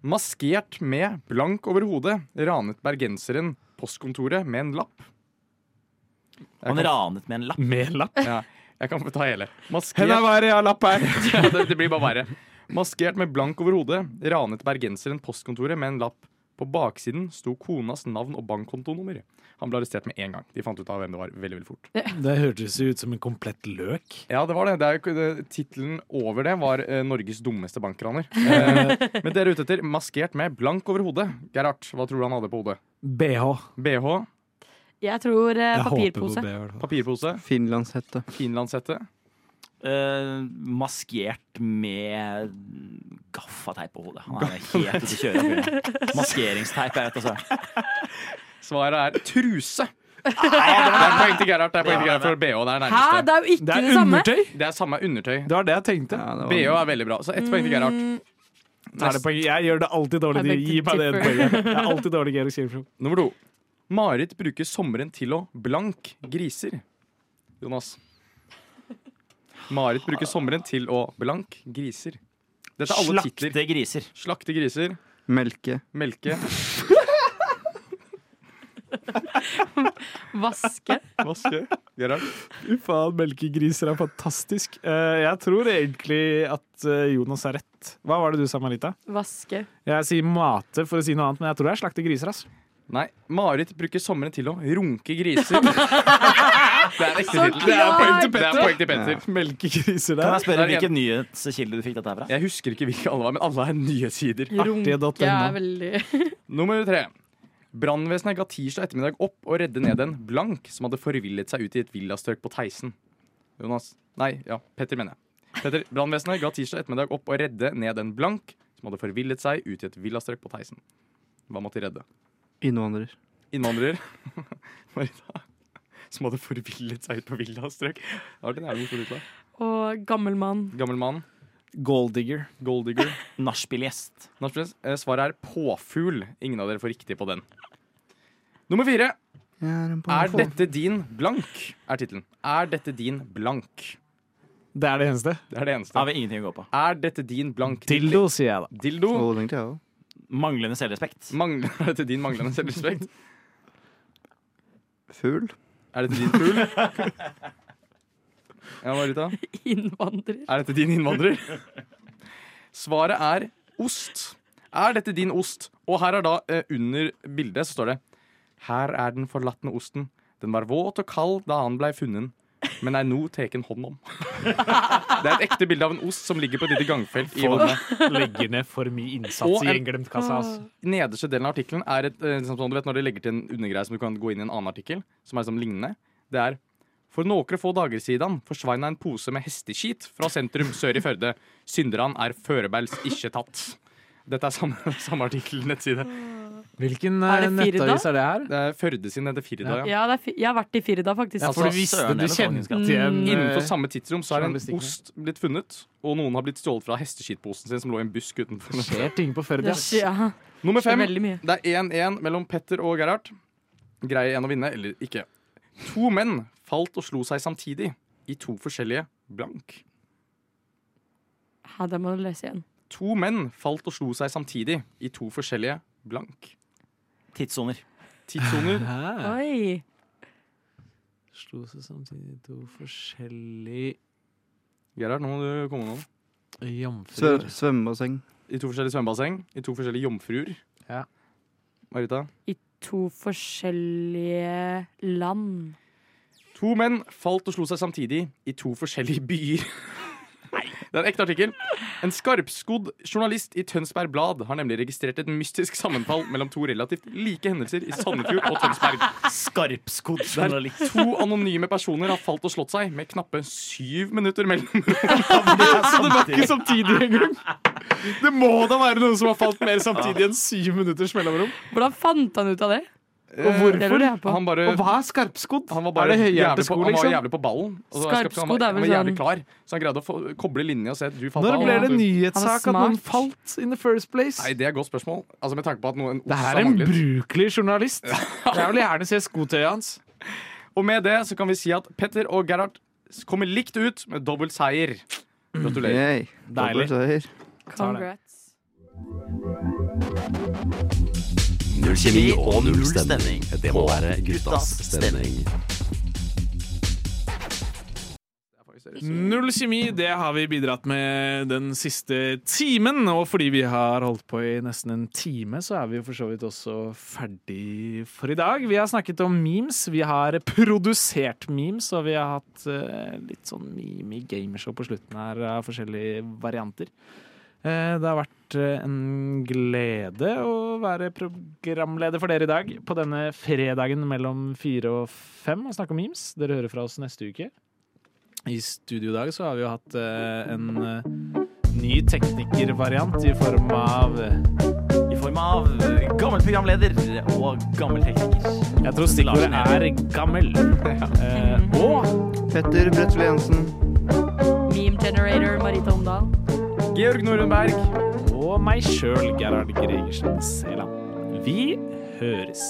Maskert med blank over hodet ranet bergenseren postkontoret med en lapp. Jeg Han kan, ranet med en lapp. Med lapp? ja, jeg kan få ta hele. Maskert, var jeg har lapp her. *laughs* ja, det, det blir bare verre. Maskert med blank over hodet ranet bergenseren postkontoret med en lapp. På baksiden sto konas navn og bankkontonummer. Han ble arrestert med en gang. De fant ut av hvem det var veldig veldig fort. Det hørtes jo ut som en komplett løk. Ja, det var det. det, det Tittelen over det var eh, 'Norges dummeste bankraner'. Eh, *laughs* men dere er ute etter 'maskert med blank over hodet'. Gerhard, hva tror du han hadde på hodet? BH. BH, Jeg tror eh, Jeg håper på papirpose. BH. papirpose, Finlandshette. finlandshette. Eh, maskert med gaffateip på hodet. Han er helt ute å kjøre. *laughs* Maskeringsteip, jeg vet altså. Svaret er truse. Det er poeng til Gerhard. Det er poeng til Gerhard for BH. Det er Hæ, det er jo ikke Det det, er samme. undertøy! Det er samme undertøy. Det var det jeg tenkte. Ja, var- BH er veldig bra. Så ett poeng til Gerhard. Mm, Er det poeng? Jeg gjør det alltid dårlig. De. Gi meg det poenget. Jeg er alltid dårlig Georg Gameshow. Nummer to. Marit bruker sommeren til å blank griser. Jonas. Marit bruker sommeren til å blank griser. Dette er alle titler. Slakte griser. Slakte griser, Melke. melke, *laughs* Vaske. vaske. Gerhard. Fy faen, melkegriser er fantastisk. Eh, jeg tror egentlig at eh, Jonas har rett. Hva var det du sa, Marita? Vaske. Jeg sier mate for å si noe annet, men jeg tror jeg slakter griser. ass. Nei, Marit bruker sommeren til å runke griser. *laughs* Det er ekte tittel. Det er poeng til! Petter. Det er poeng til Petter. Melkegriser Kan jeg spørre Der hvilken nyhetskilde du fikk dette her fra? Jeg husker ikke hvilke alle var, men alle er nyhetssider. Runke er veldig *laughs* Nummer tre. Brannvesenet ga tirsdag ettermiddag opp og redde ned en blank som hadde forvillet seg ut i et villastrøk på Theisen. Jonas. Nei, ja, Petter mener jeg. Petter, Brannvesenet ga tirsdag ettermiddag opp og redde ned en blank som hadde forvillet seg ut i et villastrøk på Theisen. Hva måtte de redde? Innvandrer. Innvandrer. *laughs* Marita. Som hadde forvillet seg ut på villastrøk. Og gammel mann. Gammel mann. Golddigger. Golddigger. *laughs* Nachspielgjest. Eh, Svaret er påfugl. Ingen av dere får riktig på den. Nummer fire. Er dette din blank? Er tittelen. Er dette din blank? Det er det eneste. Det er det eneste. Har vi ingenting å gå på. Er dette din blank? Dildo, sier jeg da. Dildo. Òg. Manglende selvrespekt. Mangler, *laughs* er dette din manglende selvrespekt? *laughs* Fugl. Er dette din fugl? *laughs* Ja, Marita? Innvandrer. Er dette din innvandrer? Svaret er ost. Er dette din ost? Og her er da eh, under bildet så står det Her er den forlatne osten. Den var våt og kald da han blei funnet, men er nå tatt hånd om. Det er et ekte bilde av en ost som ligger på et lite gangfelt i vannet. Legger ned for mye innsats Og i en- glemt kasse. Altså. Nederste delen av artikkelen er et eh, sånn, du vet når de legger til en undergreie som du kan gå inn i en annen artikkel, som er liksom lignende. Det er For noen få dager siden forsvant en pose med hesteskit fra sentrum sør i Førde. Synderne er førebels ikke tatt. Dette er samme, samme artikkel, nettside. Hvilken Er det eh, nettavis er det her? Det er Førde sin heter Firda, ja. Ja, det er jeg har vært i Firda, faktisk. Ja, for du visste du kjente igjen eh, Innenfor samme tidsrom så er en ost blitt funnet, og noen har blitt stjålet fra hesteskitposen sin som lå i en busk utenfor. Det skjer ting på Førde. Ja, Nummer fem. Det er 1-1 mellom Petter og Gerhard. Greier en å vinne, eller ikke. To menn falt og slo seg samtidig i to forskjellige blank. Ja, det må du lese igjen. To menn falt og slo seg samtidig i to forskjellige blank. Tidssoner. Tidssoner. Oi. Slo seg samtidig to forskjellige Gerhard, nå må du komme med noe. Jomfruer. Svø svømmebasseng. I to forskjellige svømmebasseng. I to forskjellige jomfruer. Ja. Marita? I to forskjellige land. To menn falt og slo seg samtidig i to forskjellige byer. *laughs* Det er en ekte artikkel. En skarpskodd journalist i Tønsberg Blad har nemlig registrert et mystisk sammenfall mellom to relativt like hendelser i Sandefjord og Tønsberg. Skarpskodd Der to anonyme personer har falt og slått seg med knappe syv minutter mellom. *laughs* Så det var ikke samtidig engang! Det må da være noen som har falt mer samtidig enn syv minutters mellomrom. Hvordan fant han ut av det? Og hvorfor? lurer jeg. Han bare Og hva er skarpskodd? han var bare er det jævlig på, han var liksom? jævlig på ballen. Og Skarpskodd er vel han var jævlig sånn- klar, så han greide å få, koble linja og se du falt Når ble det nyhetssak at noen falt in the first place? Nei, Det er et godt spørsmål. Altså Med tanke på at noen Det her er en brukelig journalist. *laughs* Jeg vil gjerne se skotøyet hans. Og med det så kan vi si at Petter og Gerhard kommer likt ut med dobbelt seier. Gratulerer. Yay. Deilig. Dobbelt seier. Congrats. Null kjemi og null stemning. Det må være guttas stemning. Null kjemi, det har vi bidratt med den siste timen. Og fordi vi har holdt på i nesten en time, så er vi jo for så vidt også ferdig for i dag. Vi har snakket om memes, vi har produsert memes, og vi har hatt eh, litt sånn meme gameshow på slutten her av forskjellige varianter. Eh, det har vært eh, en glede å være programleder for dere i dag på denne fredagen mellom fire og fem og snakke om memes. Dere hører fra oss neste uke. I studio i dag så har vi jo hatt eh, en ny teknikervariant i form av I form av gammel programleder og gammel tekniker. Jeg tror stikkordet er gammel. Eh, og Petter Bretzel Jensen. Meme generator Marita Omdal. Georg Nordenberg. og meg sjøl, Gerhard Gregersen Seland. Vi høres.